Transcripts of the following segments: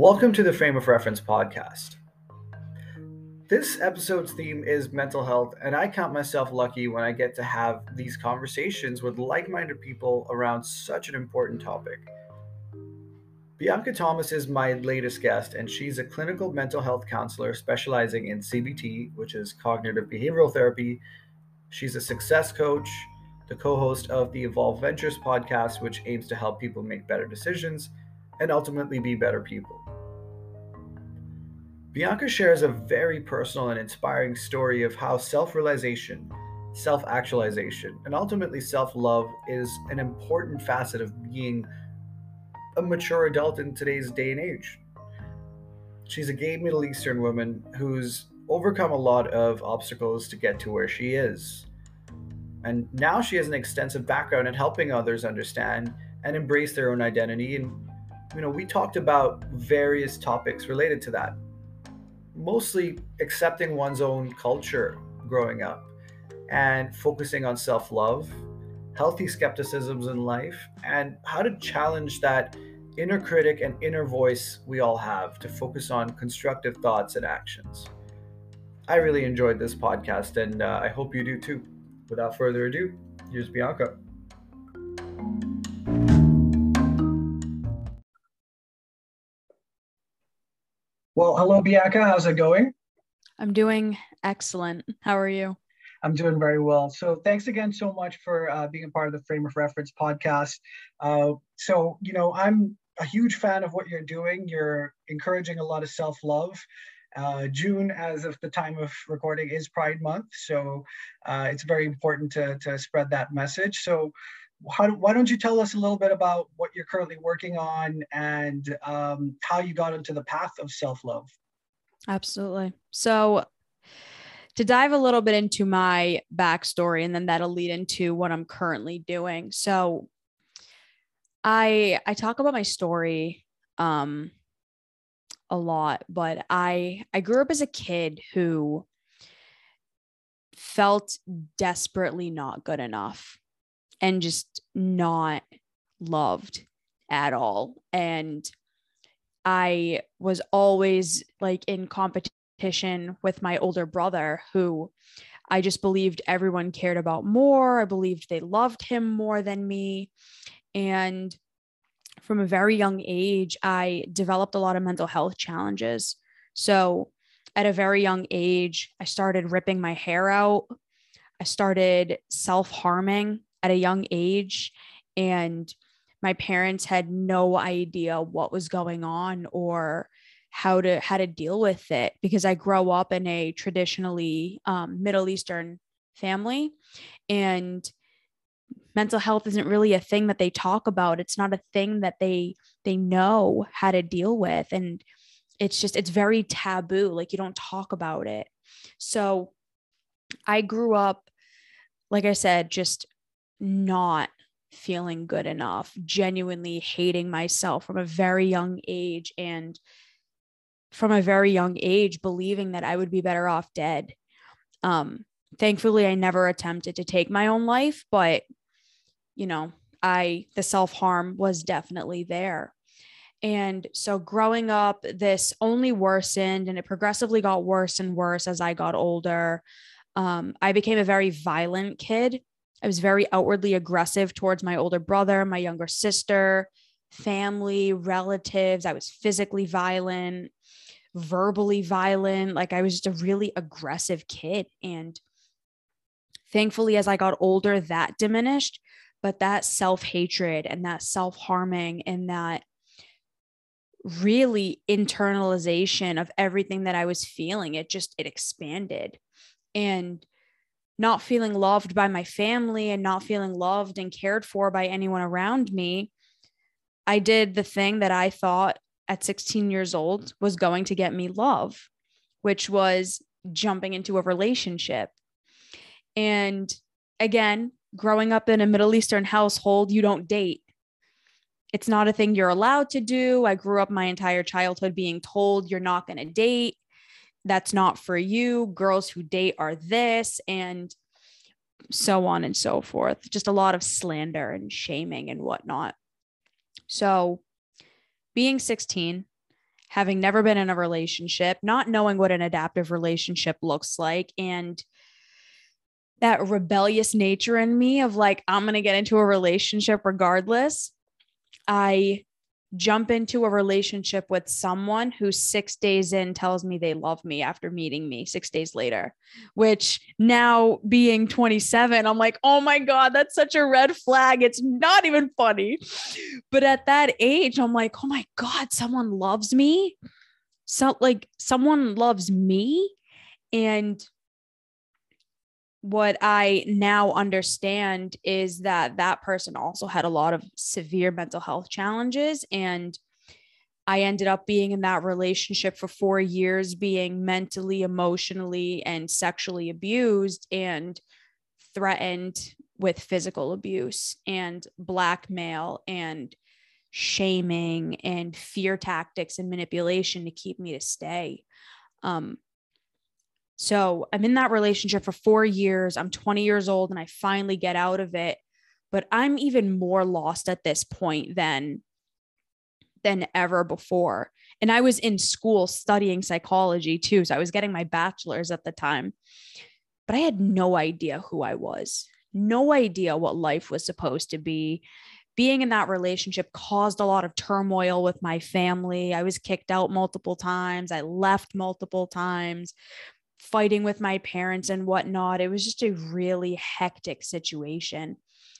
Welcome to the Frame of Reference podcast. This episode's theme is mental health, and I count myself lucky when I get to have these conversations with like minded people around such an important topic. Bianca Thomas is my latest guest, and she's a clinical mental health counselor specializing in CBT, which is cognitive behavioral therapy. She's a success coach, the co host of the Evolve Ventures podcast, which aims to help people make better decisions and ultimately be better people. Bianca shares a very personal and inspiring story of how self realization, self actualization, and ultimately self love is an important facet of being a mature adult in today's day and age. She's a gay Middle Eastern woman who's overcome a lot of obstacles to get to where she is. And now she has an extensive background in helping others understand and embrace their own identity. And, you know, we talked about various topics related to that mostly accepting one's own culture growing up and focusing on self love, healthy skepticisms in life, and how to challenge that inner critic and inner voice we all have to focus on constructive thoughts and actions. I really enjoyed this podcast, and uh, I hope you do too. Without further ado, here's Bianca. Well, hello, Bianca. How's it going? I'm doing excellent. How are you? I'm doing very well. So thanks again so much for uh, being a part of the Frame of Reference podcast. Uh, so, you know, I'm a huge fan of what you're doing. You're encouraging a lot of self love. Uh, June, as of the time of recording, is Pride Month. So uh, it's very important to, to spread that message. So, how, why don't you tell us a little bit about what you're currently working on and um, how you got into the path of self love? Absolutely. So, to dive a little bit into my backstory, and then that'll lead into what I'm currently doing. So, I I talk about my story um, a lot, but I I grew up as a kid who felt desperately not good enough and just not loved at all. And I was always like in competition with my older brother, who I just believed everyone cared about more. I believed they loved him more than me. And from a very young age, I developed a lot of mental health challenges. So at a very young age, I started ripping my hair out. I started self harming at a young age and my parents had no idea what was going on or how to how to deal with it because I grow up in a traditionally um, Middle Eastern family and mental health isn't really a thing that they talk about. It's not a thing that they they know how to deal with and it's just it's very taboo like you don't talk about it. So i grew up like i said just not feeling good enough, genuinely hating myself from a very young age and from a very young age believing that I would be better off dead. Um thankfully I never attempted to take my own life, but you know, I the self-harm was definitely there. And so growing up, this only worsened and it progressively got worse and worse as I got older. Um, I became a very violent kid. I was very outwardly aggressive towards my older brother, my younger sister, family, relatives. I was physically violent, verbally violent. Like I was just a really aggressive kid. And thankfully, as I got older, that diminished. But that self hatred and that self harming and that really internalization of everything that I was feeling, it just, it expanded. And not feeling loved by my family and not feeling loved and cared for by anyone around me, I did the thing that I thought at 16 years old was going to get me love, which was jumping into a relationship. And again, growing up in a Middle Eastern household, you don't date. It's not a thing you're allowed to do. I grew up my entire childhood being told you're not going to date that's not for you. Girls who date are this, and so on and so forth. Just a lot of slander and shaming and whatnot. So, being 16, having never been in a relationship, not knowing what an adaptive relationship looks like, and that rebellious nature in me of like, I'm going to get into a relationship regardless. I jump into a relationship with someone who six days in tells me they love me after meeting me six days later, which now being 27, I'm like, oh my God, that's such a red flag. It's not even funny. But at that age, I'm like, oh my God, someone loves me. So, like, someone loves me. And what I now understand is that that person also had a lot of severe mental health challenges. And I ended up being in that relationship for four years, being mentally, emotionally, and sexually abused and threatened with physical abuse and blackmail and shaming and fear tactics and manipulation to keep me to stay. Um, so I'm in that relationship for four years. I'm 20 years old and I finally get out of it. But I'm even more lost at this point than than ever before. And I was in school studying psychology too. So I was getting my bachelor's at the time. But I had no idea who I was, no idea what life was supposed to be. Being in that relationship caused a lot of turmoil with my family. I was kicked out multiple times. I left multiple times fighting with my parents and whatnot. It was just a really hectic situation.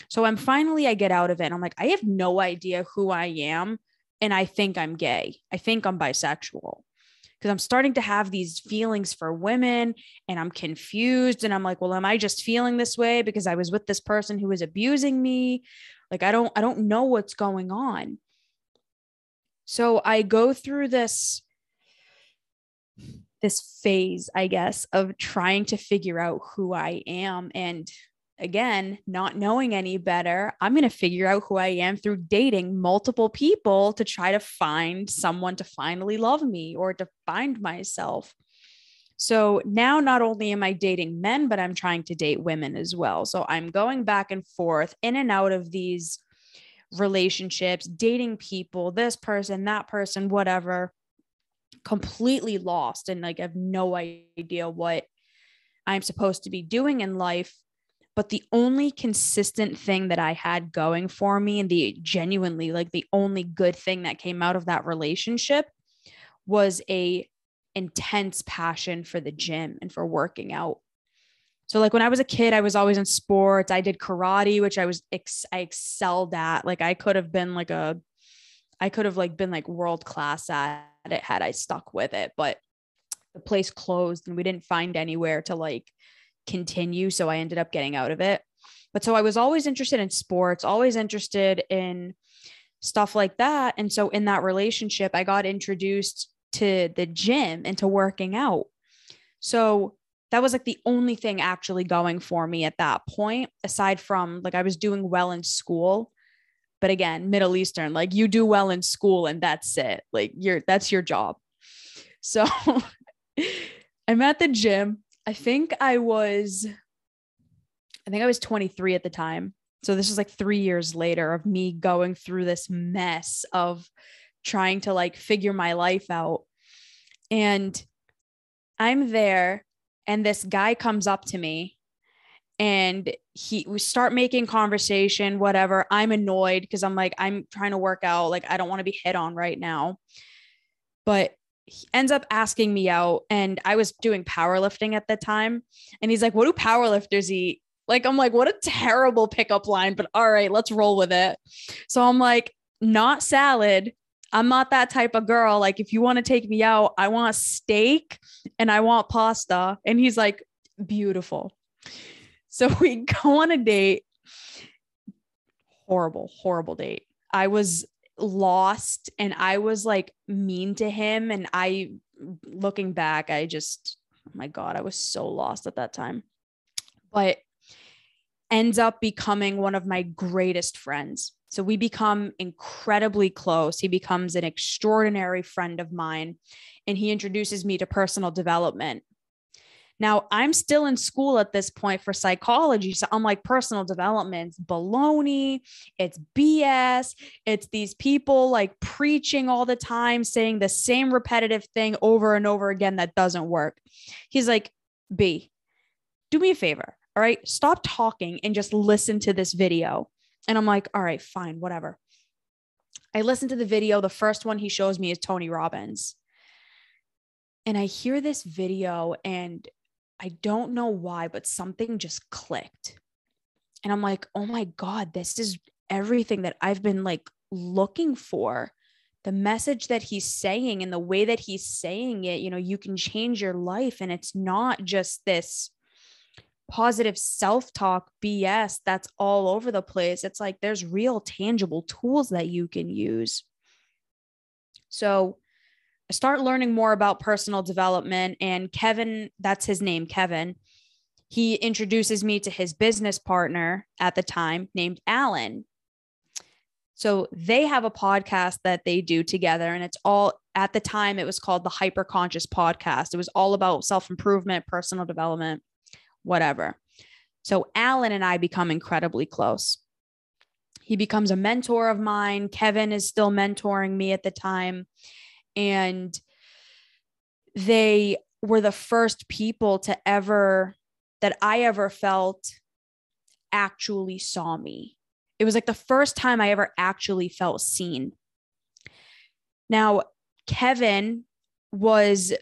So I'm finally, I get out of it. and I'm like, I have no idea who I am. And I think I'm gay. I think I'm bisexual because I'm starting to have these feelings for women and I'm confused. And I'm like, well, am I just feeling this way because I was with this person who was abusing me? Like, I don't, I don't know what's going on. So I go through this this phase, I guess, of trying to figure out who I am. And again, not knowing any better, I'm going to figure out who I am through dating multiple people to try to find someone to finally love me or to find myself. So now not only am I dating men, but I'm trying to date women as well. So I'm going back and forth in and out of these relationships, dating people, this person, that person, whatever completely lost and like I have no idea what I'm supposed to be doing in life. But the only consistent thing that I had going for me and the genuinely like the only good thing that came out of that relationship was a intense passion for the gym and for working out. So like when I was a kid, I was always in sports. I did karate, which I was ex- I excelled at. Like I could have been like a I could have like been like world class at it had I stuck with it, but the place closed and we didn't find anywhere to like continue. So I ended up getting out of it. But so I was always interested in sports, always interested in stuff like that. And so in that relationship, I got introduced to the gym and to working out. So that was like the only thing actually going for me at that point, aside from like I was doing well in school but again middle eastern like you do well in school and that's it. Like you're that's your job. So i'm at the gym. I think i was i think i was 23 at the time. So this is like 3 years later of me going through this mess of trying to like figure my life out. And i'm there and this guy comes up to me and he we start making conversation whatever. I'm annoyed because i'm like i'm trying to work out like i don't want to be hit on right now. But he ends up asking me out and i was doing powerlifting at the time and he's like what do powerlifters eat? Like i'm like what a terrible pickup line but all right let's roll with it. So i'm like not salad. I'm not that type of girl. Like if you want to take me out i want steak and i want pasta. And he's like beautiful so we go on a date. Horrible, horrible date. I was lost and I was like mean to him. And I, looking back, I just, oh my God, I was so lost at that time. But ends up becoming one of my greatest friends. So we become incredibly close. He becomes an extraordinary friend of mine and he introduces me to personal development. Now, I'm still in school at this point for psychology. So I'm like, personal development's baloney. It's BS. It's these people like preaching all the time, saying the same repetitive thing over and over again that doesn't work. He's like, B, do me a favor. All right. Stop talking and just listen to this video. And I'm like, all right, fine, whatever. I listen to the video. The first one he shows me is Tony Robbins. And I hear this video and I don't know why, but something just clicked. And I'm like, oh my God, this is everything that I've been like looking for. The message that he's saying and the way that he's saying it, you know, you can change your life. And it's not just this positive self talk BS that's all over the place. It's like there's real tangible tools that you can use. So start learning more about personal development. And Kevin, that's his name, Kevin, he introduces me to his business partner at the time named Alan. So they have a podcast that they do together, and it's all at the time it was called the Hyperconscious Podcast. It was all about self improvement, personal development, whatever. So Alan and I become incredibly close. He becomes a mentor of mine. Kevin is still mentoring me at the time and they were the first people to ever that I ever felt actually saw me. It was like the first time I ever actually felt seen. Now, Kevin was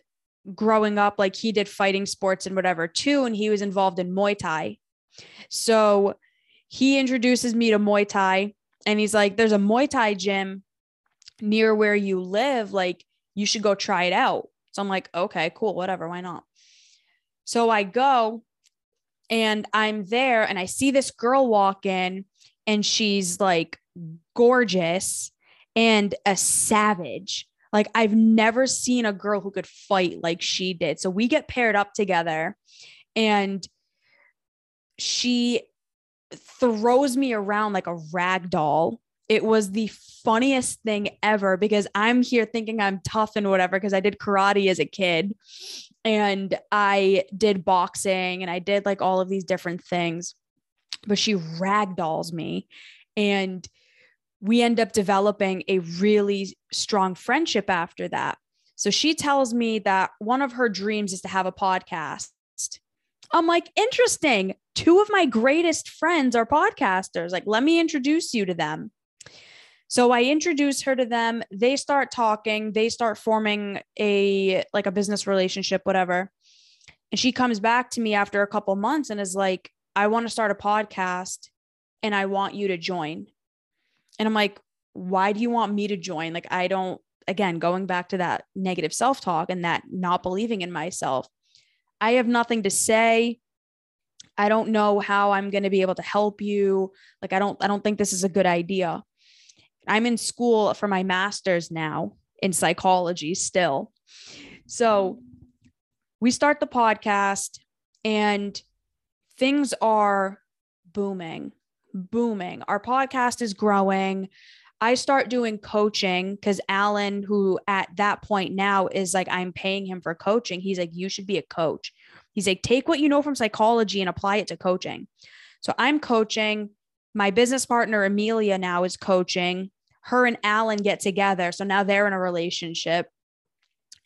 growing up like he did fighting sports and whatever too and he was involved in Muay Thai. So, he introduces me to Muay Thai and he's like there's a Muay Thai gym near where you live, like you should go try it out. So I'm like, okay, cool, whatever, why not? So I go and I'm there and I see this girl walk in and she's like gorgeous and a savage. Like I've never seen a girl who could fight like she did. So we get paired up together and she throws me around like a rag doll it was the funniest thing ever because I'm here thinking I'm tough and whatever because I did karate as a kid and I did boxing and I did like all of these different things. But she ragdolls me and we end up developing a really strong friendship after that. So she tells me that one of her dreams is to have a podcast. I'm like, interesting. Two of my greatest friends are podcasters. Like, let me introduce you to them. So I introduce her to them. They start talking. They start forming a like a business relationship, whatever. And she comes back to me after a couple months and is like, I want to start a podcast and I want you to join. And I'm like, why do you want me to join? Like, I don't, again, going back to that negative self talk and that not believing in myself. I have nothing to say. I don't know how I'm going to be able to help you. Like, I don't, I don't think this is a good idea. I'm in school for my master's now in psychology still. So we start the podcast and things are booming, booming. Our podcast is growing. I start doing coaching because Alan, who at that point now is like, I'm paying him for coaching. He's like, you should be a coach. He's like, take what you know from psychology and apply it to coaching. So I'm coaching. My business partner, Amelia, now is coaching her and Alan get together. So now they're in a relationship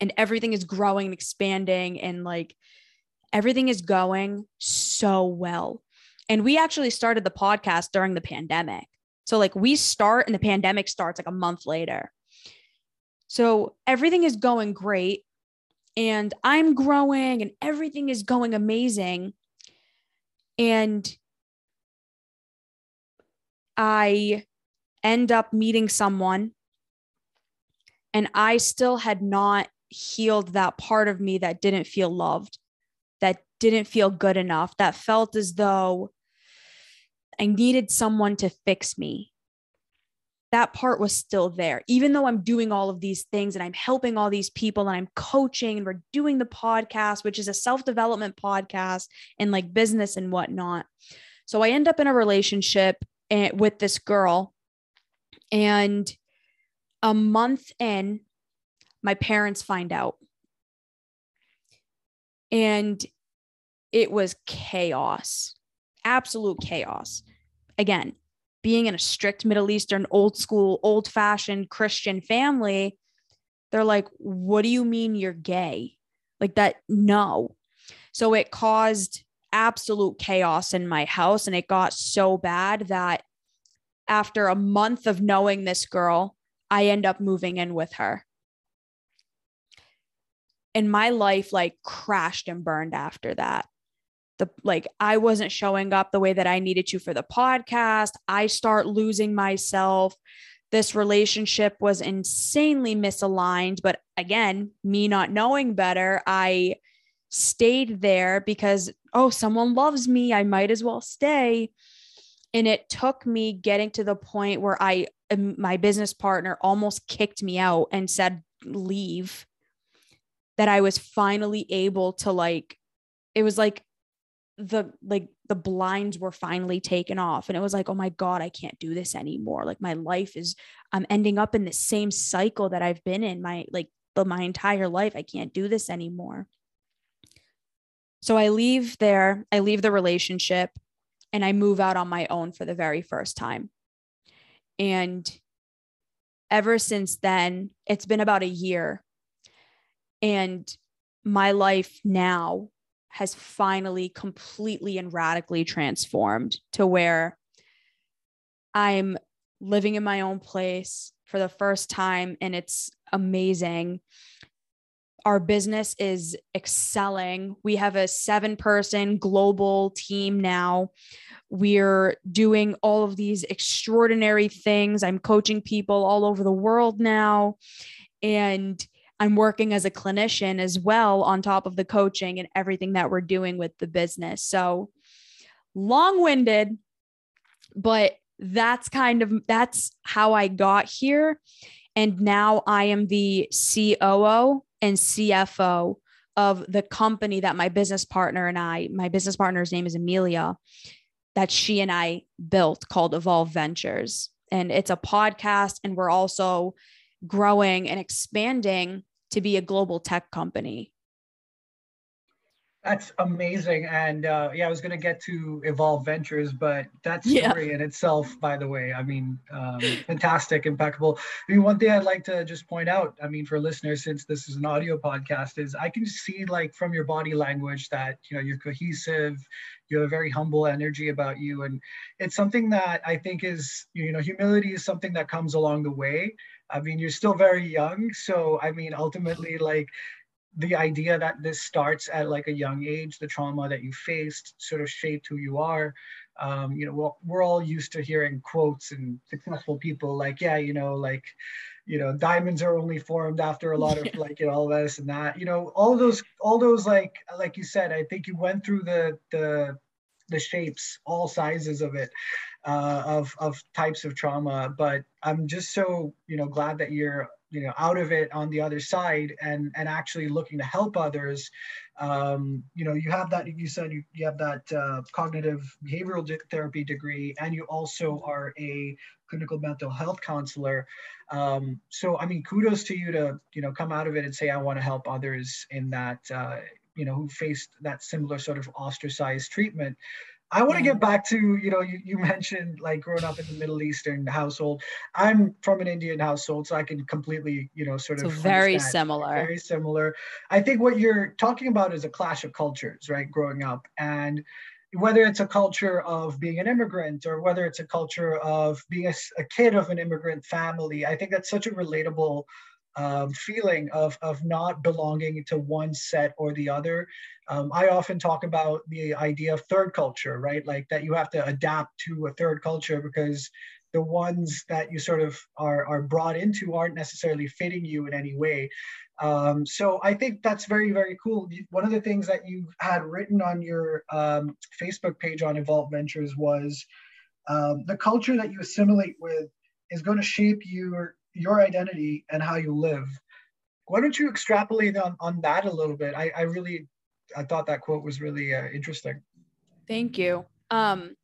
and everything is growing and expanding and like everything is going so well. And we actually started the podcast during the pandemic. So like we start and the pandemic starts like a month later. So everything is going great and I'm growing and everything is going amazing. And I end up meeting someone and I still had not healed that part of me that didn't feel loved, that didn't feel good enough, that felt as though I needed someone to fix me. That part was still there. Even though I'm doing all of these things and I'm helping all these people and I'm coaching and we're doing the podcast, which is a self development podcast and like business and whatnot. So I end up in a relationship eh, with this girl and a month in, my parents find out. And it was chaos, absolute chaos. Again, being in a strict Middle Eastern, old school, old fashioned Christian family, they're like, What do you mean you're gay? Like that, no. So it caused absolute chaos in my house. And it got so bad that after a month of knowing this girl, I end up moving in with her. And my life like crashed and burned after that. The like I wasn't showing up the way that I needed to for the podcast. I start losing myself. This relationship was insanely misaligned, but again, me not knowing better, I stayed there because oh, someone loves me, I might as well stay. And it took me getting to the point where I, um, my business partner almost kicked me out and said, leave, that I was finally able to like, it was like the, like, the blinds were finally taken off. And it was like, oh my God, I can't do this anymore. Like, my life is, I'm ending up in the same cycle that I've been in my, like, the, my entire life. I can't do this anymore. So I leave there, I leave the relationship and I move out on my own for the very first time. And ever since then, it's been about a year. And my life now has finally completely and radically transformed to where I'm living in my own place for the first time and it's amazing our business is excelling. We have a seven person global team now. We're doing all of these extraordinary things. I'm coaching people all over the world now. And I'm working as a clinician as well on top of the coaching and everything that we're doing with the business. So long winded, but that's kind of that's how I got here. And now I am the COO and CFO of the company that my business partner and I, my business partner's name is Amelia, that she and I built called Evolve Ventures. And it's a podcast, and we're also growing and expanding to be a global tech company. That's amazing. And uh, yeah, I was going to get to Evolve Ventures, but that story yeah. in itself, by the way, I mean, um, fantastic, impeccable. I mean, one thing I'd like to just point out, I mean, for listeners, since this is an audio podcast, is I can see like from your body language that, you know, you're cohesive, you have a very humble energy about you. And it's something that I think is, you know, humility is something that comes along the way. I mean, you're still very young. So, I mean, ultimately, like, the idea that this starts at like a young age, the trauma that you faced sort of shaped who you are. Um, you know, we're, we're all used to hearing quotes and successful people like, yeah, you know, like, you know, diamonds are only formed after a lot of like, you know, all this and that, you know, all those, all those, like, like you said, I think you went through the, the, the shapes, all sizes of it, uh, of, of types of trauma. But I'm just so, you know, glad that you're you know out of it on the other side and and actually looking to help others um, you know you have that you said you, you have that uh, cognitive behavioral therapy degree and you also are a clinical mental health counselor. Um, so i mean kudos to you to you know come out of it and say i want to help others in that uh, you know who faced that similar sort of ostracized treatment I want to get back to, you know, you, you mentioned like growing up in the Middle Eastern household. I'm from an Indian household, so I can completely, you know, sort so of very similar. Very similar. I think what you're talking about is a clash of cultures, right? Growing up. And whether it's a culture of being an immigrant or whether it's a culture of being a, a kid of an immigrant family, I think that's such a relatable um, feeling of, of not belonging to one set or the other. Um, I often talk about the idea of third culture, right? Like that you have to adapt to a third culture because the ones that you sort of are, are brought into aren't necessarily fitting you in any way. Um, so I think that's very, very cool. One of the things that you had written on your um, Facebook page on Evolve Ventures was um, the culture that you assimilate with is going to shape your your identity and how you live. Why don't you extrapolate on, on that a little bit? I, I really, I thought that quote was really uh, interesting. Thank you. Um,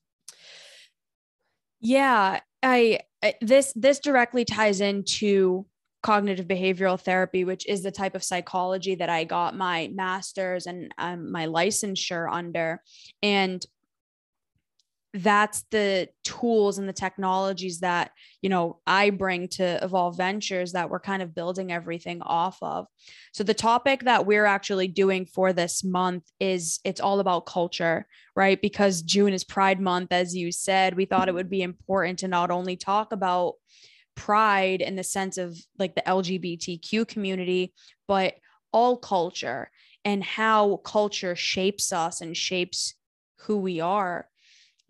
yeah, I, I this this directly ties into cognitive behavioral therapy, which is the type of psychology that I got my master's and um, my licensure under. And that's the tools and the technologies that you know i bring to evolve ventures that we're kind of building everything off of. So the topic that we're actually doing for this month is it's all about culture right? Because june is pride month as you said. We thought it would be important to not only talk about pride in the sense of like the lgbtq community but all culture and how culture shapes us and shapes who we are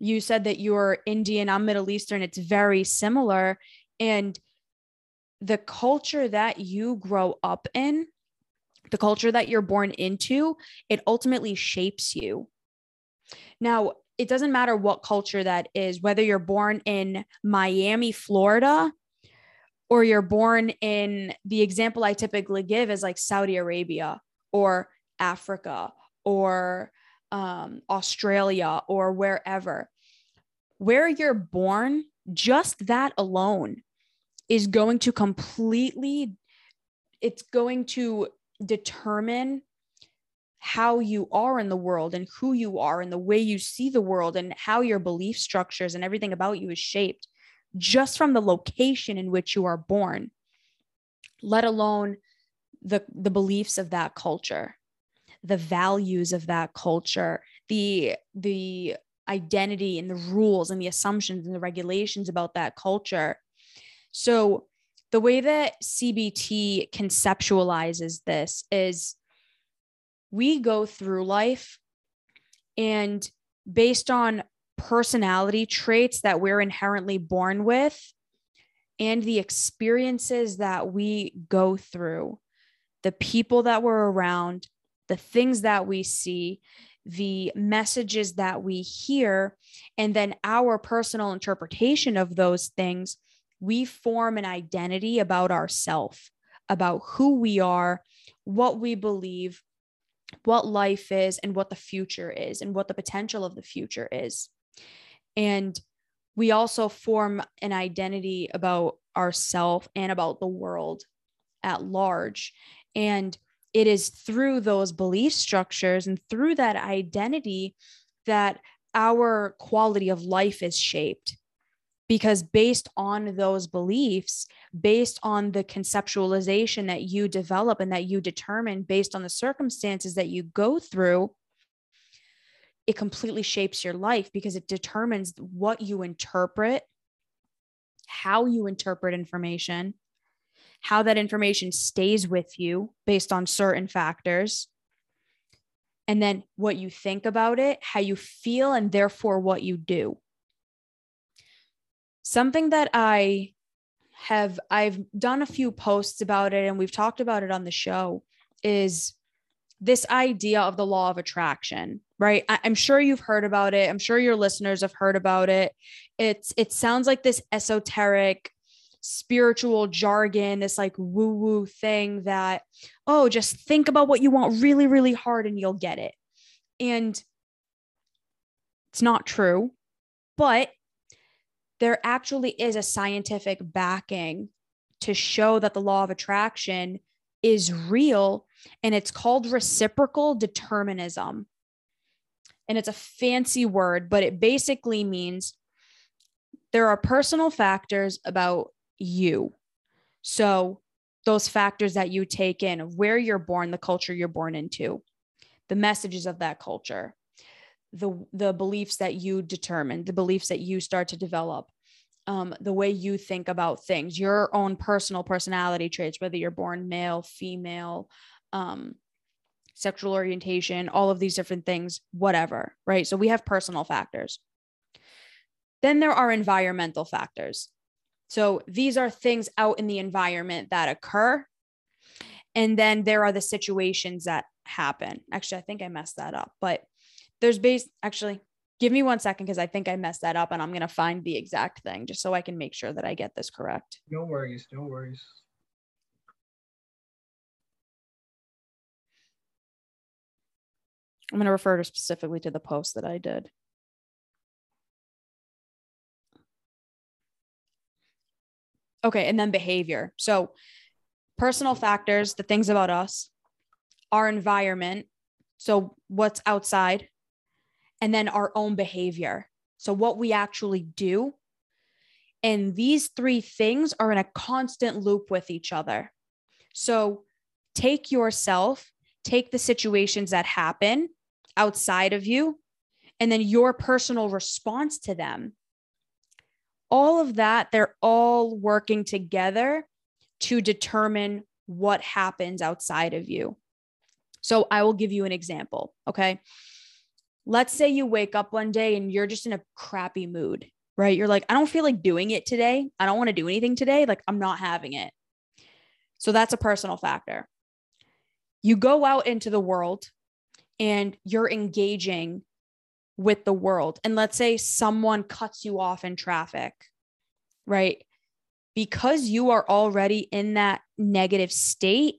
you said that you're Indian, I'm Middle Eastern. It's very similar. And the culture that you grow up in, the culture that you're born into, it ultimately shapes you. Now, it doesn't matter what culture that is, whether you're born in Miami, Florida, or you're born in the example I typically give is like Saudi Arabia or Africa or um, Australia or wherever, where you're born, just that alone is going to completely, it's going to determine how you are in the world and who you are and the way you see the world and how your belief structures and everything about you is shaped just from the location in which you are born let alone the the beliefs of that culture the values of that culture, the the identity and the rules and the assumptions and the regulations about that culture. So the way that CBT conceptualizes this is we go through life and based on personality traits that we're inherently born with and the experiences that we go through, the people that we're around, the things that we see, the messages that we hear, and then our personal interpretation of those things, we form an identity about ourself, about who we are, what we believe, what life is, and what the future is, and what the potential of the future is. And we also form an identity about ourself and about the world at large. And it is through those belief structures and through that identity that our quality of life is shaped. Because based on those beliefs based on the conceptualization that you develop and that you determine based on the circumstances that you go through it completely shapes your life because it determines what you interpret how you interpret information how that information stays with you based on certain factors, and then what you think about it, how you feel, and therefore what you do. Something that I have, I've done a few posts about it and we've talked about it on the show is this idea of the law of attraction right? I, am sure you've heard about it. I'm sure your listeners have heard about it. It's it sounds like this esoteric spiritual jargon, this like woo woo thing that, oh, just think about what you want really, really hard and you'll get it. And it's not true, but there actually is a scientific backing to show that the law of attraction is real and it's called reciprocal determinism. And it's a fancy word, but it basically means there are personal factors about you. So, those factors that you take in, where you're born, the culture you're born into, the messages of that culture, the the beliefs that you determine, the beliefs that you start to develop, um, the way you think about things, your own personal personality traits, whether you're born male, female, um, sexual orientation, all of these different things, whatever, right? So we have personal factors. Then there are environmental factors. So these are things out in the environment that occur. And then there are the situations that happen. Actually, I think I messed that up, but there's base actually give me one second because I think I messed that up and I'm going to find the exact thing just so I can make sure that I get this correct. No worries. No worries. I'm going to refer to specifically to the post that I did. Okay. And then behavior. So personal factors, the things about us, our environment, so what's outside, and then our own behavior. So what we actually do. And these three things are in a constant loop with each other. So take yourself, take the situations that happen outside of you, and then your personal response to them. All of that, they're all working together to determine what happens outside of you. So I will give you an example. Okay. Let's say you wake up one day and you're just in a crappy mood, right? You're like, I don't feel like doing it today. I don't want to do anything today. Like, I'm not having it. So that's a personal factor. You go out into the world and you're engaging with the world. And let's say someone cuts you off in traffic, right? Because you are already in that negative state,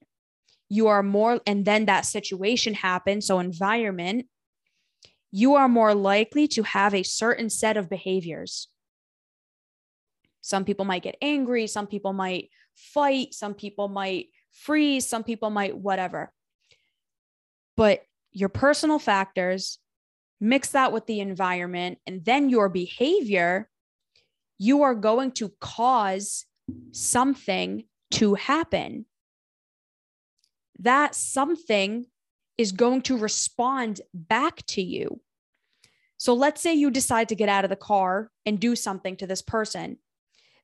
you are more, and then that situation happens. So, environment, you are more likely to have a certain set of behaviors. Some people might get angry, some people might fight, some people might freeze, some people might whatever. But your personal factors, mix that with the environment, and then your behavior, you are going to cause something to happen. That something is going to respond back to you. So let's say you decide to get out of the car and do something to this person.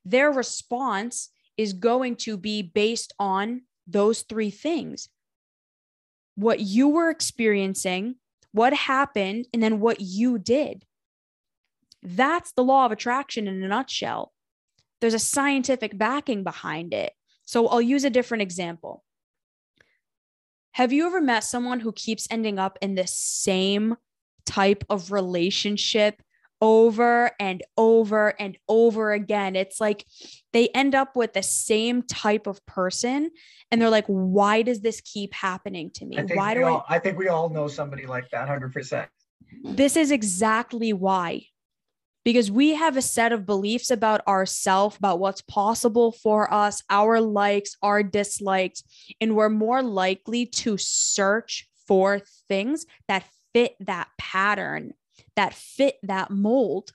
Their response is going to be based on those three things what you were experiencing, what happened, and then what you did. That's the law of attraction in a nutshell. There's a scientific backing behind it. So I'll use a different example. Have you ever met someone who keeps ending up in the same type of relationship over and over and over again. It's like they end up with the same type of person and they're like, why does this keep happening to me? Why do all, I? I think we all know somebody like that 100%. This is exactly why. Because we have a set of beliefs about ourselves, about what's possible for us, our likes, our dislikes, and we're more likely to search for things that fit that pattern that fit that mold.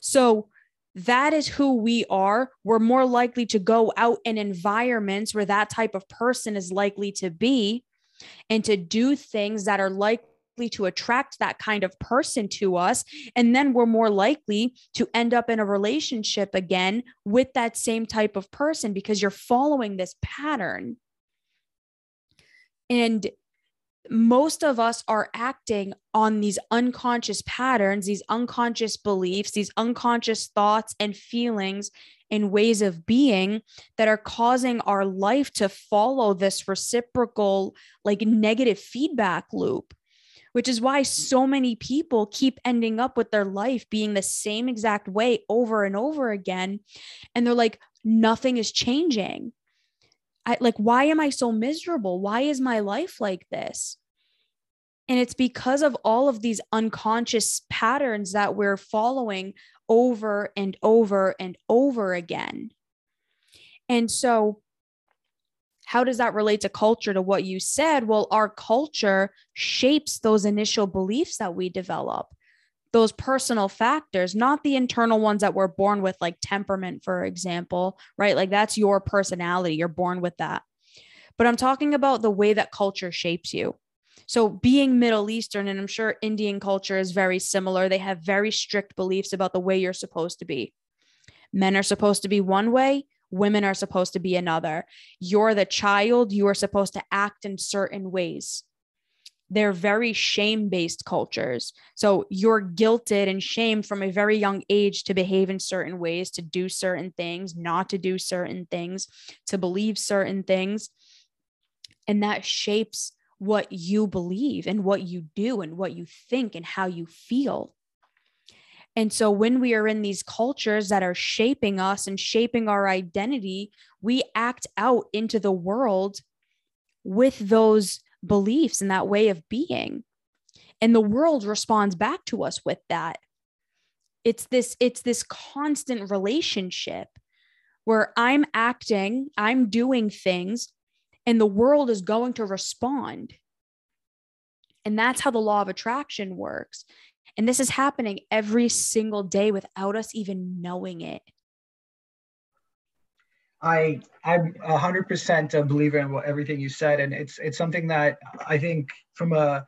So that is who we are. We're more likely to go out in environments where that type of person is likely to be and to do things that are likely to attract that kind of person to us. And then we're more likely to end up in a relationship again with that same type of person because you're following this pattern. And most of us are acting on these unconscious patterns, these unconscious beliefs, these unconscious thoughts and feelings and ways of being that are causing our life to follow this reciprocal, like negative feedback loop, which is why so many people keep ending up with their life being the same exact way over and over again. And they're like, nothing is changing. I like, why am I so miserable? Why is my life like this? And it's because of all of these unconscious patterns that we're following over and over and over again. And so, how does that relate to culture to what you said? Well, our culture shapes those initial beliefs that we develop, those personal factors, not the internal ones that we're born with, like temperament, for example, right? Like that's your personality, you're born with that. But I'm talking about the way that culture shapes you. So, being Middle Eastern, and I'm sure Indian culture is very similar, they have very strict beliefs about the way you're supposed to be. Men are supposed to be one way, women are supposed to be another. You're the child, you are supposed to act in certain ways. They're very shame based cultures. So, you're guilted and shamed from a very young age to behave in certain ways, to do certain things, not to do certain things, to believe certain things. And that shapes what you believe and what you do and what you think and how you feel. And so when we are in these cultures that are shaping us and shaping our identity, we act out into the world with those beliefs and that way of being. And the world responds back to us with that. It's this it's this constant relationship where I'm acting, I'm doing things, and the world is going to respond. And that's how the law of attraction works. And this is happening every single day without us even knowing it. I I'm a hundred percent a believer in what everything you said, and it's it's something that I think from a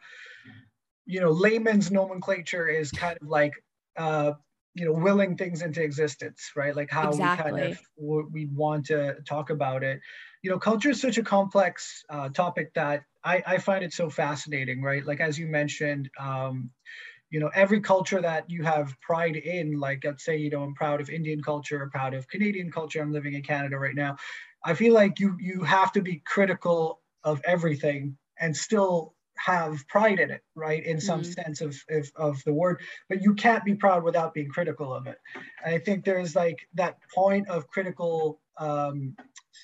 you know layman's nomenclature is kind of like uh, you know willing things into existence, right? Like how exactly. we kind of we want to talk about it. You know, culture is such a complex uh, topic that I, I find it so fascinating, right? Like as you mentioned. Um, you know every culture that you have pride in like let's say you know i'm proud of indian culture or proud of canadian culture i'm living in canada right now i feel like you you have to be critical of everything and still have pride in it right? In some mm-hmm. sense of, of of the word but you can't be proud without being critical of it. And i think there's like that point of critical um,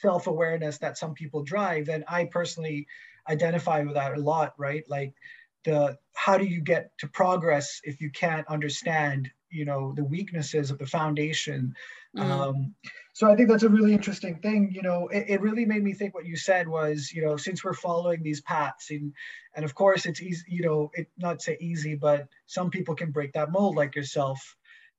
self-awareness that some people drive and i personally identify with that a lot right? Like the how do you get to progress if you can't understand you know the weaknesses of the foundation? Mm. um, so i think that's a really interesting thing you know it, it, really made me think what you said was you know since we're following these paths and and of course it's easy you know it not say easy but some people can break that mold like yourself.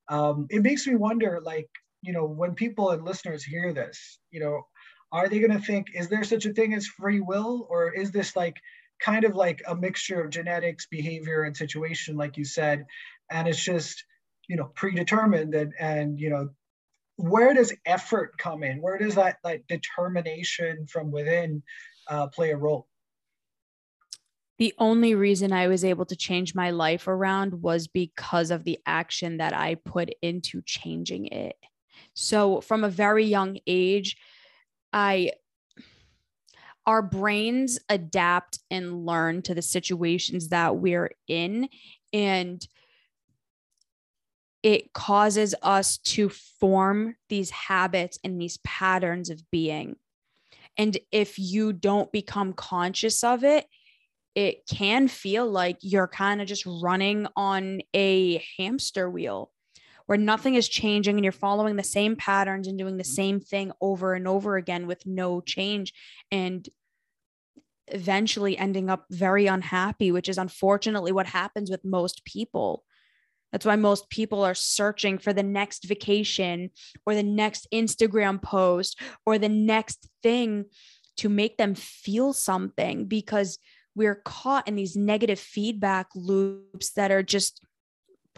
Um, it makes me wonder like you know when people and listeners hear this you know are they going to think is there such a thing as free will? Or is this like kind of like a mixture of genetics, behavior, and situation, like you said, and it's just you know predetermined and and you know where does effort come in? Where does that like determination from within uh, play a role? The only reason I was able to change my life around was because of the action that I put into changing it. So, from a very young age, I our brains adapt and learn to the situations that we're in and it causes us to form these habits and these patterns of being. And if you don't become conscious of it it can feel like you're kind of just running on a hamster wheel where nothing is changing and you're following the same patterns and doing the same thing over and over again with no change and eventually ending up very unhappy, which is unfortunately what happens with most people. That's why most people are searching for the next vacation or the next Instagram post or the next thing to make them feel something because we're caught in these negative feedback loops that are just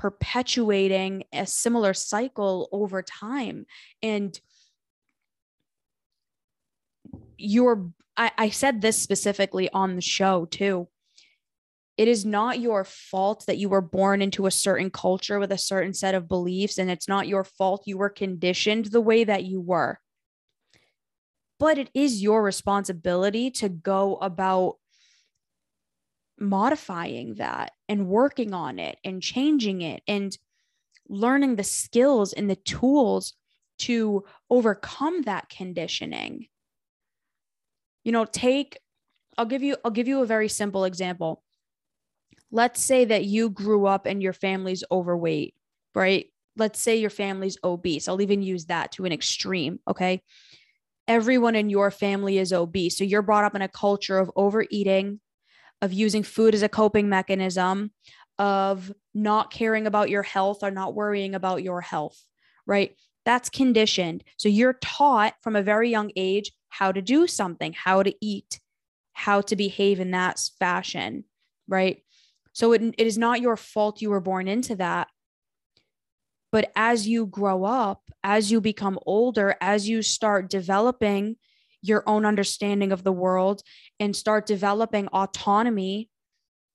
perpetuating a similar cycle over time. And you're I, I said this specifically on the show too. It is not your fault that you were born into a certain culture with a certain set of beliefs and it's not your fault you were conditioned the way that you were. But it is your responsibility to go about modifying that and working on it and changing it and learning the skills and the tools to overcome that conditioning. You know take i'll give you i'll give you a very simple example. Let's say that you grew up and your family's overweight right? Let's say your family's obese. I'll even use that to an extreme okay? Everyone in your family is obese. So you're brought up in a culture of overeating of using food as a coping mechanism, of not caring about your health or not worrying about your health, right? That's conditioned. So you're taught from a very young age how to do something, how to eat, how to behave in that fashion, right? So it, it is not your fault you were born into that. But as you grow up, as you become older, as you start developing your own understanding of the world and start developing autonomy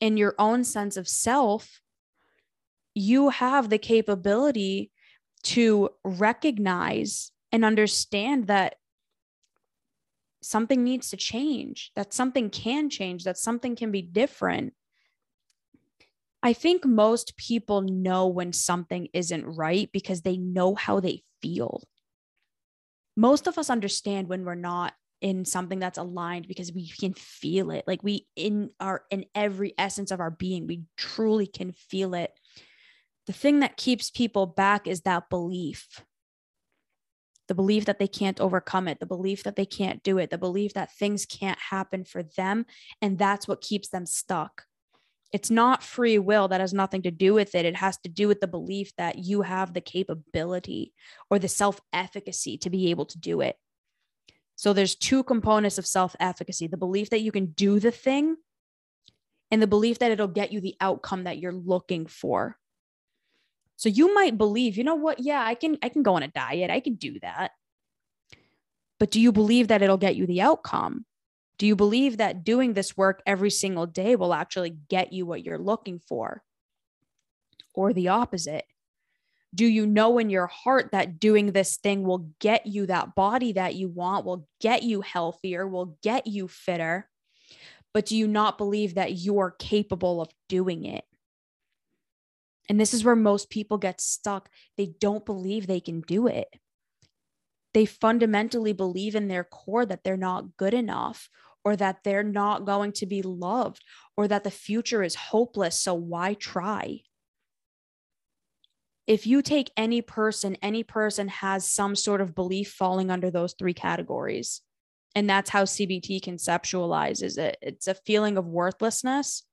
in your own sense of self, you have the capability to recognize and understand that something needs to change, that something can change, that something can be different. I think most people know when something isn't right because they know how they feel most of us understand when we're not in something that's aligned because we can feel it like we in our in every essence of our being we truly can feel it the thing that keeps people back is that belief the belief that they can't overcome it, the belief that they can't do it, the belief that things can't happen for them. And that's what keeps them stuck. It's not free will that has nothing to do with it. It has to do with the belief that you have the capability or the self efficacy to be able to do it. So there's two components of self efficacy the belief that you can do the thing and the belief that it'll get you the outcome that you're looking for. So you might believe, you know what? Yeah, I can I can go on a diet. I can do that. But do you believe that it'll get you the outcome? Do you believe that doing this work every single day will actually get you what you're looking for? Or the opposite? Do you know in your heart that doing this thing will get you that body that you want, will get you healthier, will get you fitter? But do you not believe that you're capable of doing it? And this is where most people get stuck. They don't believe they can do it. They fundamentally believe in their core that they're not good enough or that they're not going to be loved or that the future is hopeless. So why try? If you take any person, any person has some sort of belief falling under those three categories. And that's how CBT conceptualizes it. It's a feeling of worthlessness,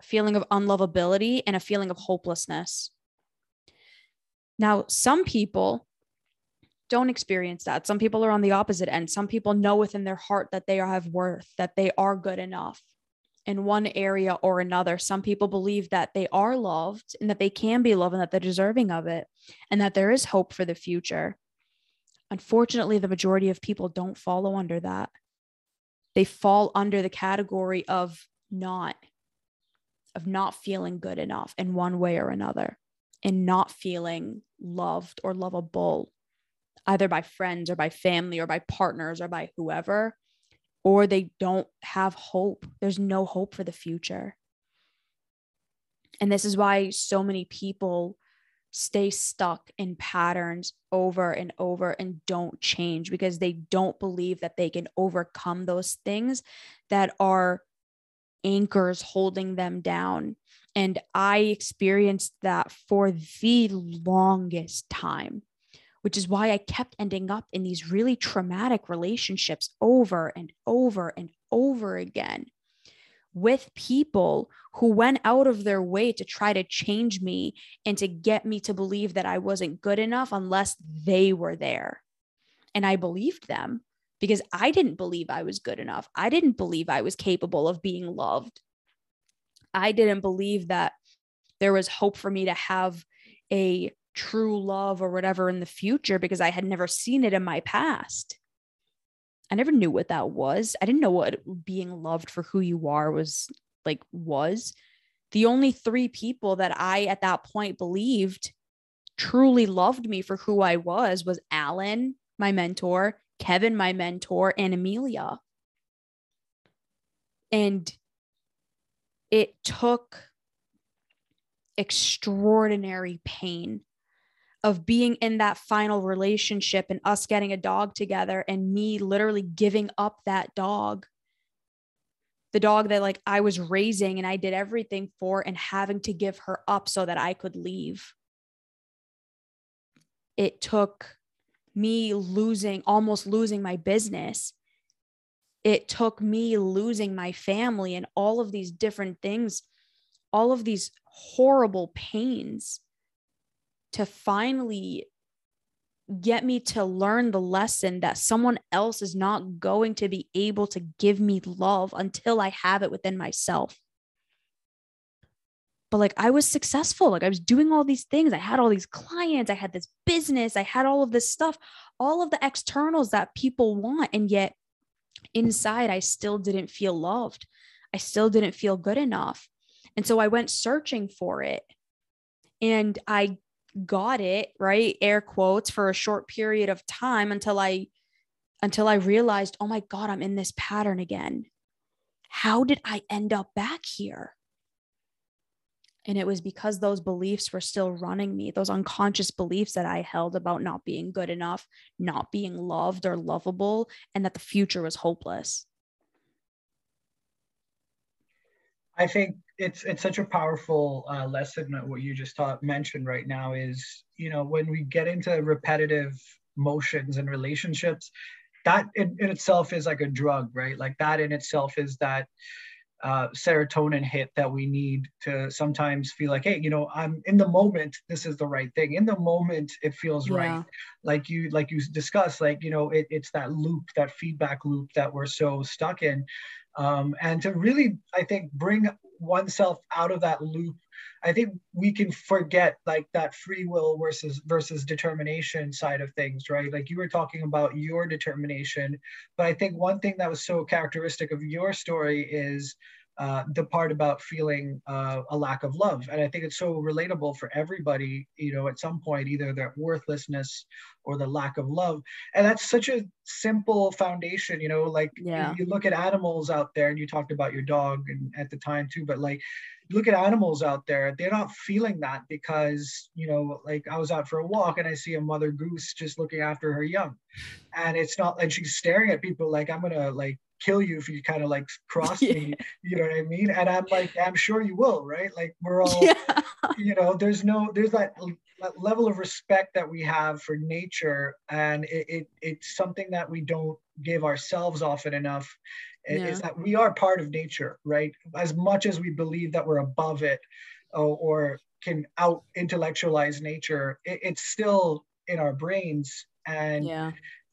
a feeling of unlovability, and a feeling of hopelessness. Now, some people don't experience that. Some people are on the opposite end. Some people know within their heart that they have worth, that they are good enough in one area or another. Some people believe that they are loved and that they can be loved and that they're deserving of it and that there is hope for the future. Unfortunately, the majority of people don't follow under that. They fall under the category of not of not feeling good enough in one way or another and not feeling loved or lovable either by friends or by family or by partners or by whoever or they don't have hope. There's no hope for the future. And this is why so many people stay stuck in patterns over and over and don't change because they don't believe that they can overcome those things that are anchors holding them down. And I experienced that for the longest time, which is why I kept ending up in these really traumatic relationships over and over and over again with people who went out of their way to try to change me and to get me to believe that I wasn't good enough unless they were there. And I believed them because I didn't believe I was good enough. I didn't believe I was capable of being loved. I didn't believe that there was hope for me to have a true love or whatever in the future because I had never seen it in my past. I never knew what that was. I didn't know what being loved for who you are was like was. The only three people that I at that point believed truly loved me for who I was was Alan, my mentor, Kevin, my mentor, and Amelia. And it took extraordinary pain of being in that final relationship and us getting a dog together and me literally giving up that dog. The dog that like I was raising and I did everything for and having to give her up so that I could leave. It took me losing, almost losing my business. It took me losing my family and all of these different things, all of these horrible pains to finally get me to learn the lesson that someone else is not going to be able to give me love until I have it within myself but like I was successful. Like I was doing all these things. I had all these clients. I had this business. I had all of this stuff, all of the externals that people want. And yet inside, I still didn't feel loved. I still didn't feel good enough. And so I went searching for it and I got it, right? Air quotes for a short period of time until I until I realized, "Oh my god, I'm in this pattern again." How did I end up back here? And it was because those beliefs were still running me, those unconscious beliefs that I held about not being good enough, not being loved or lovable, and that the future was hopeless. I think it's it's such a powerful uh, lesson that what you just taught mentioned right now is you know when we get into repetitive motions and relationships that in, in itself is like a drug right like that in itself is that uh, serotonin hit that we need to sometimes feel like, hey, you know, I'm in the moment. This is the right thing. In the moment, it feels yeah. right. Like you, like you discussed, like you know, it, it's that loop, that feedback loop that we're so stuck in, um, and to really, I think, bring oneself out of that loop I think we can forget like that free will versus versus determination side of things, right? Like you were talking about your determination, but I think one thing that was so characteristic of your story is uh, the part about feeling uh, a lack of love. And I think it's so relatable for everybody, you know, at some point, either that worthlessness or the lack of love. And that's such a simple foundation, you know, like yeah. you look at animals out there and you talked about your dog and at the time too, but like look at animals out there they're not feeling that because you know like i was out for a walk and i see a mother goose just looking after her young and it's not like she's staring at people like i'm gonna like kill you if you kind of like cross yeah. me you know what i mean and i'm like i'm sure you will right like we're all yeah. you know there's no there's that, that, level of respect that we have for nature and it, it it's something that we don't give ourselves often enough yeah. is that we are part of nature, right? As much as we believe that we're above it or, or can out intellectualize nature, it, it's still in our brains and yeah.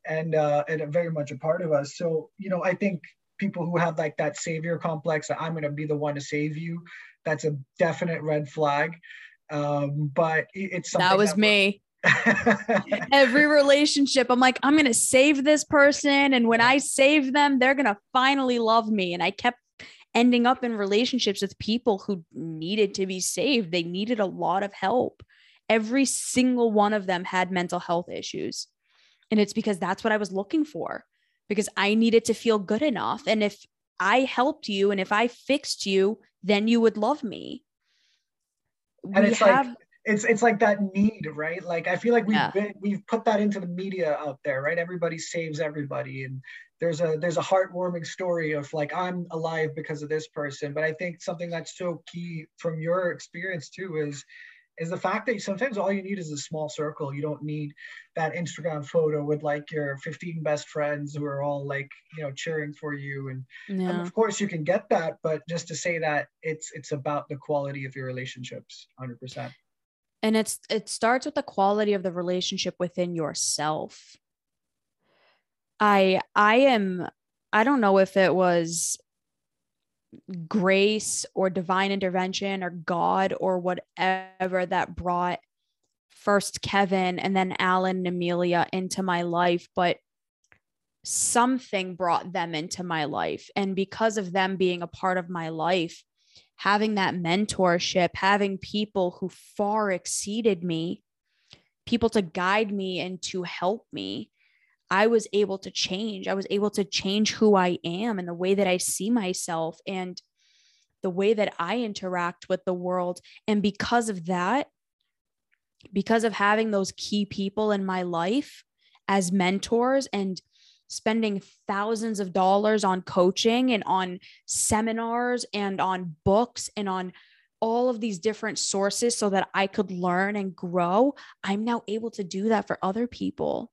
And uh, and very much a part of us. So you know, I think people who have like that savior complex that I'm going to be the one to save you, that's a definite red flag. Um, but it's something that was that me. every relationship i'm like i'm gonna save this person and when i save them they're gonna finally love me and i kept ending up in relationships with people who needed to be saved they needed a lot of help every single one of them had mental health issues and it's because that's what i was looking for because i needed to feel good enough and if i helped you and if i fixed you then you would love me and we it's have like it's it's like that need, right? Like I feel like we've yeah. been, we've put that into the media out there, right? Everybody saves everybody, and there's a there's a heartwarming story of like I'm alive because of this person. But I think something that's so key from your experience too is is the fact that sometimes all you need is a small circle. You don't need that Instagram photo with like your 15 best friends who are all like, you know, cheering for you. And, yeah. and of course you can get that, but just to say that it's it's about the quality of your relationships, 100% and it's it starts with the quality of the relationship within yourself i i am i don't know if it was grace or divine intervention or god or whatever that brought first kevin and then alan and amelia into my life but something brought them into my life. And because of them being a part of my life having that mentorship, having people who far exceeded me, people to guide me and to help me, I was able to change. I was able to change who I am and the way that I see myself and the way that I interact with the world. And because of that, because of having those key people in my life as mentors and spending thousands of dollars on coaching and on seminars and on books and on all of these different sources so that I could learn and grow, I'm now able to do that for other people.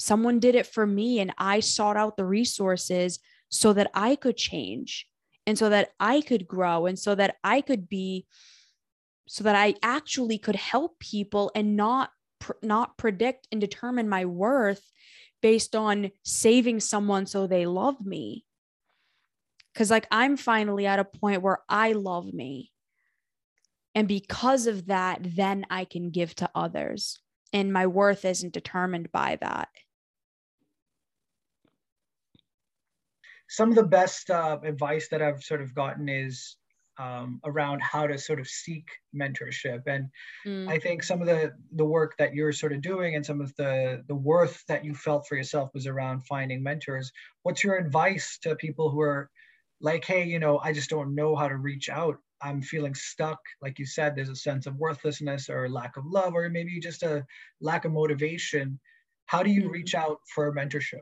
Someone did it for me, and I sought out the resources so that I could change and so that I could grow and so that I could be, so that I actually could help people and not not predict and determine my worth based on saving someone so they love me. Cause like I'm finally at a point where I love me. And because of that, then I can give to others. And my worth isn't determined by that. Some of the best uh, advice that I've sort of gotten is um, around how to sort of seek mentorship. And mm. I think some of the the work that you're sort of doing and some of the the worth that you felt for yourself was around finding mentors. What's your advice to people who are like, hey, you know, I just don't know how to reach out. I'm feeling stuck. Like you said, there's a sense of worthlessness or lack of love, or maybe just a lack of motivation. How do you mm. reach out for mentorship?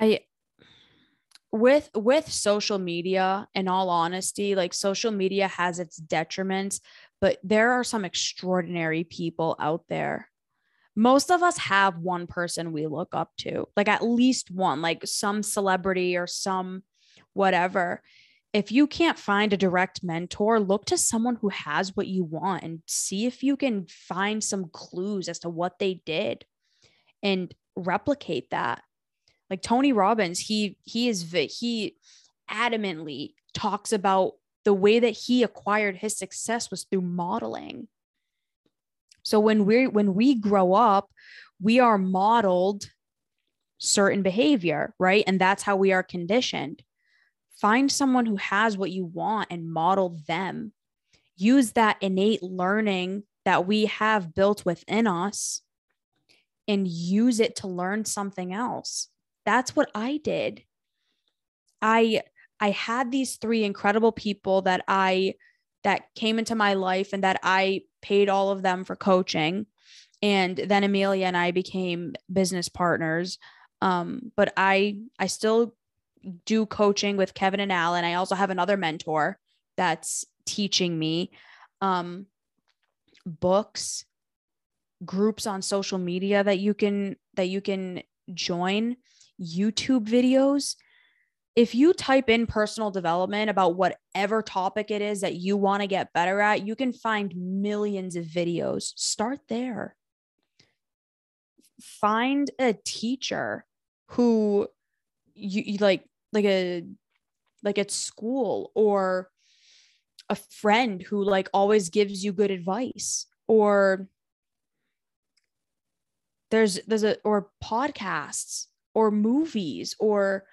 I with with social media in all honesty like social media has its detriments but there are some extraordinary people out there. Most of us have one person we look up to, like at least one, like some celebrity or some whatever. If you can't find a direct mentor, look to someone who has what you want and see if you can find some clues as to what they did and replicate that. Like Tony Robbins, he he is he adamantly talks about the way that he acquired his success was through modeling. So when we when we grow up, we are modeled certain behavior, right? And that's how we are conditioned. Find someone who has what you want and model them. Use that innate learning that we have built within us and use it to learn something else. That's what I did. I I had these three incredible people that I that came into my life and that I paid all of them for coaching. And then Amelia and I became business partners. Um, but I I still do coaching with Kevin and Alan. I also have another mentor that's teaching me um, books, groups on social media that you can that you can join, YouTube videos if you type in personal development about whatever topic it is that you want to get better at, you can find millions of videos. Start there. Find a teacher who you, you like like a like at school or a friend who like always gives you good advice or there's there's a or podcasts or movies or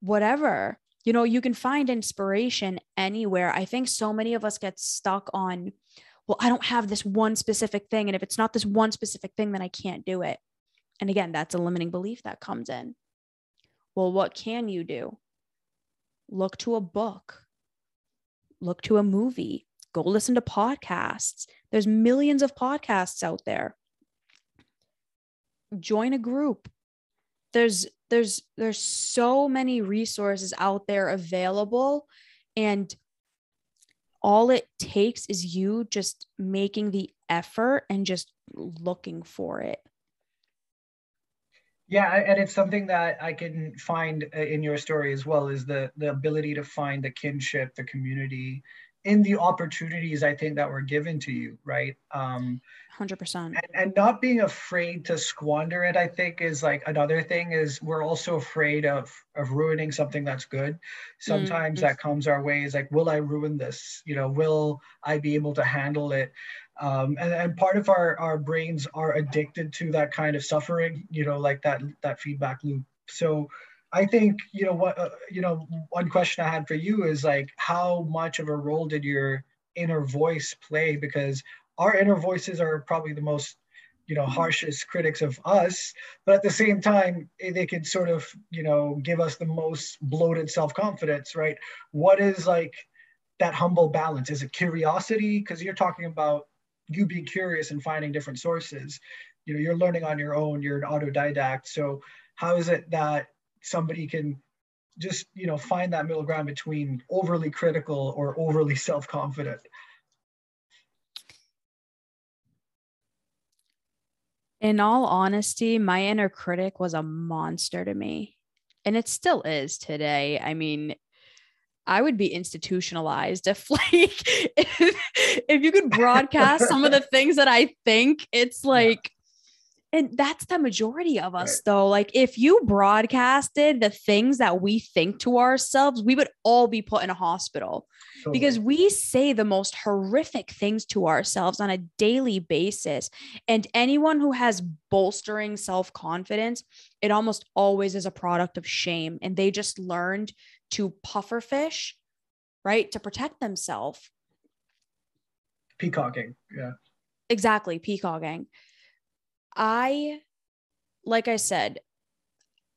whatever you know you can find inspiration anywhere. I think so many of us get stuck on well i don't have this one specific thing and if it's not this one specific thing then i can't do it. And again that's a limiting belief that comes in. Well what can you do? Look to a book. Look to a movie. Go listen to podcasts. There's millions of podcasts out there. Join a group there's there's there's so many resources out there available and all it takes is you just making the effort and just looking for it. Yeah and it's something that i can find uh, in your story as well is the the ability to find the kinship the community in the opportunities I think that were given to you, right? Um, 100%. And, and not being afraid to squander it, I think, is like another thing. Is we're also afraid of of ruining something that's good. Sometimes mm-hmm. that comes our way. Is like, will I ruin this? You know, will I be able to handle it? Um, and, and part of our our brains are addicted to that kind of suffering. You know, like that that feedback loop. So I think you know what uh, you know. One question I had for you is like, how much of a role did your inner voice play? Because our inner voices are probably the most you know harshest critics of us but at the same time eh, they can sort of you know give us the most bloated self-confidence right what is like that humble balance is it curiosity because you're talking about you being curious and finding different sources you know you're learning on your own you're an autodidact so how is it that somebody can just you know find that middle ground between overly critical or overly self-confident. In all honesty my inner critic was a monster to me and it still is today. I mean I would be institutionalized if like if, if you could broadcast some of the things that I think it's like and that's the majority of us right. though. Like if you broadcasted the things that we think to ourselves we would all be put in a hospital totally. because we say the most horrific things to ourselves on a daily basis. And anyone who has bolstering self-confidence it almost always is a product of shame. And they just learned to puffer fish right to protect themselves. Peacocking yeah. Exactly peacocking I, like I said,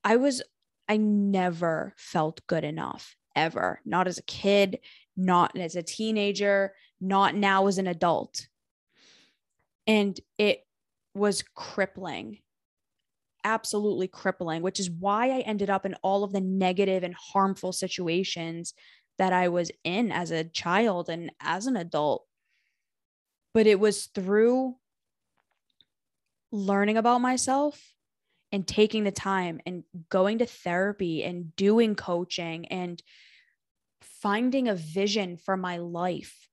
I was, I never felt good enough ever, not as a kid, not as a teenager, not now as an adult. And it was crippling, absolutely crippling, which is why I ended up in all of the negative and harmful situations that I was in as a child and as an adult. but it was through learning about myself and taking the time and going to therapy and doing coaching and finding a vision for my life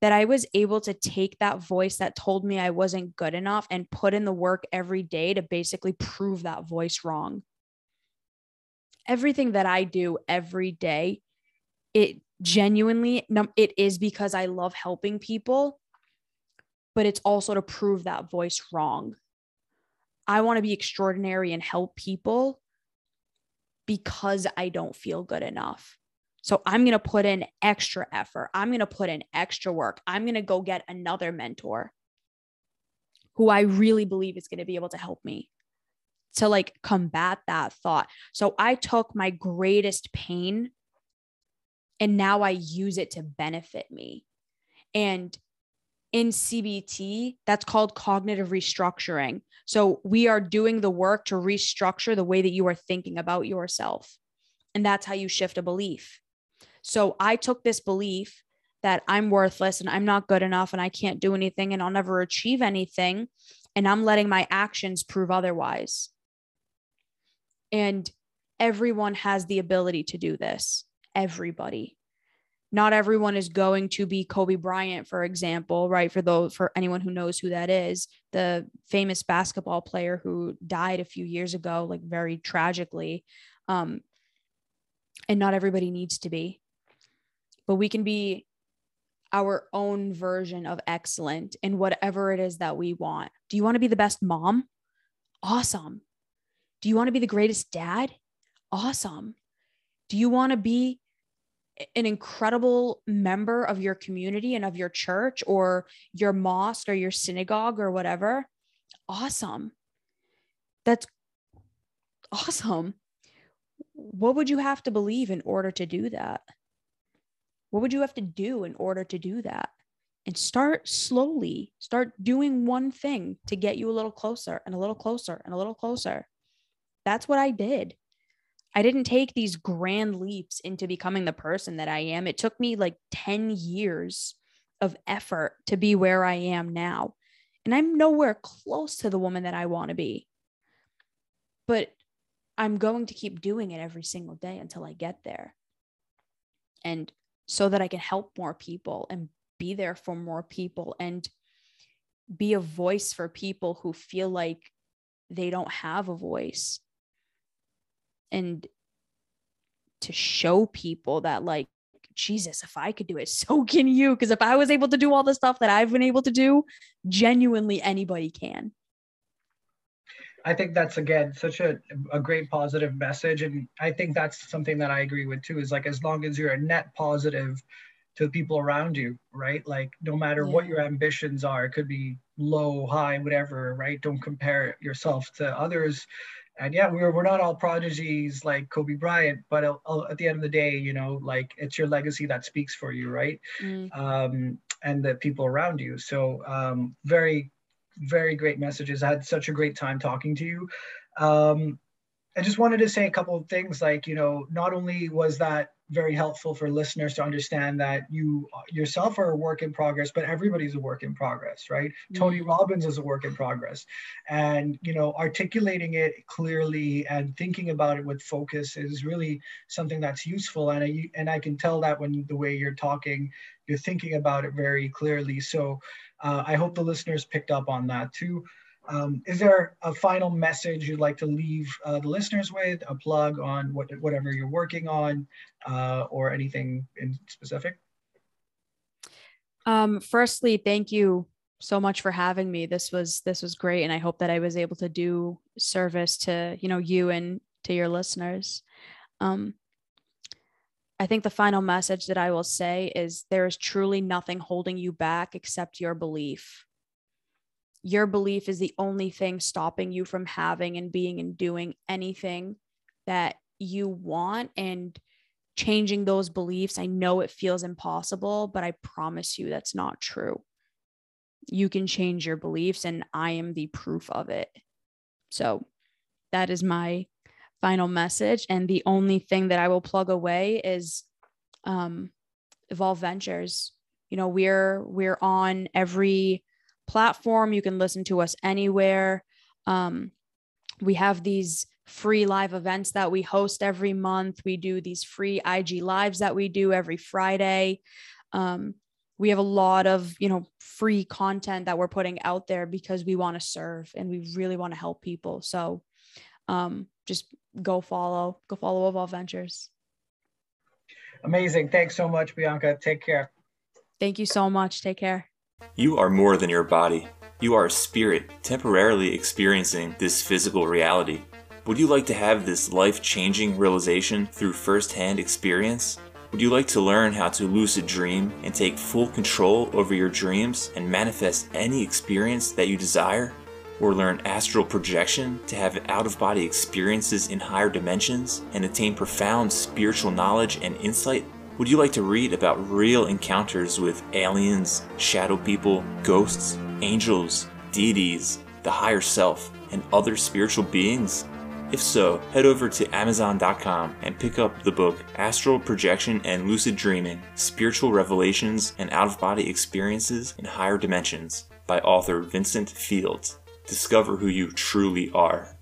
that I was able to take that voice that told me I wasn't good enough and put in the work every day to basically prove that voice wrong. Everything that I do every day, it genuinely it is because I love helping people, but it's also to prove that voice wrong. I want to be extraordinary and help people because I don't feel good enough. So I'm going to put in extra effort. I'm going to put in extra work. I'm going to go get another mentor who I really believe is going to be able to help me to like combat that thought. So I took my greatest pain and now I use it to benefit me. And in CBT, that's called cognitive restructuring. So we are doing the work to restructure the way that you are thinking about yourself. And that's how you shift a belief. So I took this belief that I'm worthless and I'm not good enough and I can't do anything and I'll never achieve anything. And I'm letting my actions prove otherwise. And everyone has the ability to do this. Everybody. Not everyone is going to be Kobe Bryant, for example, right? For those, for anyone who knows who that is, the famous basketball player who died a few years ago, like very tragically. Um, and not everybody needs to be but we can be our own version of excellent in whatever it is that we want. Do you want to be the best mom? Awesome. Do you want to be the greatest dad? Awesome. Do you want to be an incredible member of your community and of your church or your mosque or your synagogue or whatever? Awesome. That's awesome. What would you have to believe in order to do that? What would you have to do in order to do that? And start slowly, start doing one thing to get you a little closer and a little closer and a little closer. That's what I did. I didn't take these grand leaps into becoming the person that I am. It took me like 10 years of effort to be where I am now. And I'm nowhere close to the woman that I want to be. But I'm going to keep doing it every single day until I get there. And so that I can help more people and be there for more people and be a voice for people who feel like they don't have a voice. And to show people that, like, Jesus, if I could do it, so can you. Because if I was able to do all the stuff that I've been able to do, genuinely anybody can. I think that's again such a, a great positive message. And I think that's something that I agree with too, is like as long as you're a net positive to the people around you, right? Like no matter yeah. what your ambitions are, it could be low, high, whatever, right? Don't compare yourself to others. And yeah, we're, we're not all prodigies like Kobe Bryant, but at, at the end of the day, you know, like it's your legacy that speaks for you, right? Mm. Um, and the people around you. So um, very very great messages. I had such a great time talking to you. Um, I just wanted to say a couple of things like, you know, not only was that very helpful for listeners to understand that you yourself are a work in progress, but everybody's a work in progress, right? Mm-hmm. Tony Robbins is a work in progress. And, you know, articulating it clearly and thinking about it with focus is really something that's useful. And I, and I can tell that when the way you're talking, you're thinking about it very clearly. So uh, I hope the listeners picked up on that too. Um, is there a final message you'd like to leave uh, the listeners with, a plug on what, whatever you're working on, uh, or anything in specific? Um, firstly, thank you so much for having me. This was this was great, and I hope that I was able to do service to you know you and to your listeners. Um, I think the final message that I will say is there is truly nothing holding you back except your belief. Your belief is the only thing stopping you from having and being and doing anything that you want and changing those beliefs. I know it feels impossible, but I promise you that's not true. You can change your beliefs, and I am the proof of it. So that is my final message. And the only thing that I will plug away is um, Evolve Ventures. you know, we're we're on every platform. You can listen to us anywhere. Um, we have these free live events that we host every month. We do these free IG lives that we do every Friday. Um, we have a lot of you know free content that we're putting out there because we want to serve and we really want to help people so um, just go follow go follow evolve ventures amazing thanks so much bianca take care thank you so much take care you are more than your body you are a spirit temporarily experiencing this physical reality would you like to have this life-changing realization through first-hand experience would you like to learn how to lucid dream and take full control over your dreams and manifest any experience that you desire? Or learn astral projection to have out of body experiences in higher dimensions and attain profound spiritual knowledge and insight? Would you like to read about real encounters with aliens, shadow people, ghosts, angels, deities, the higher self, and other spiritual beings? If so, head over to Amazon.com and pick up the book Astral Projection and Lucid Dreaming Spiritual Revelations and Out of Body Experiences in Higher Dimensions by author Vincent Fields. Discover who you truly are.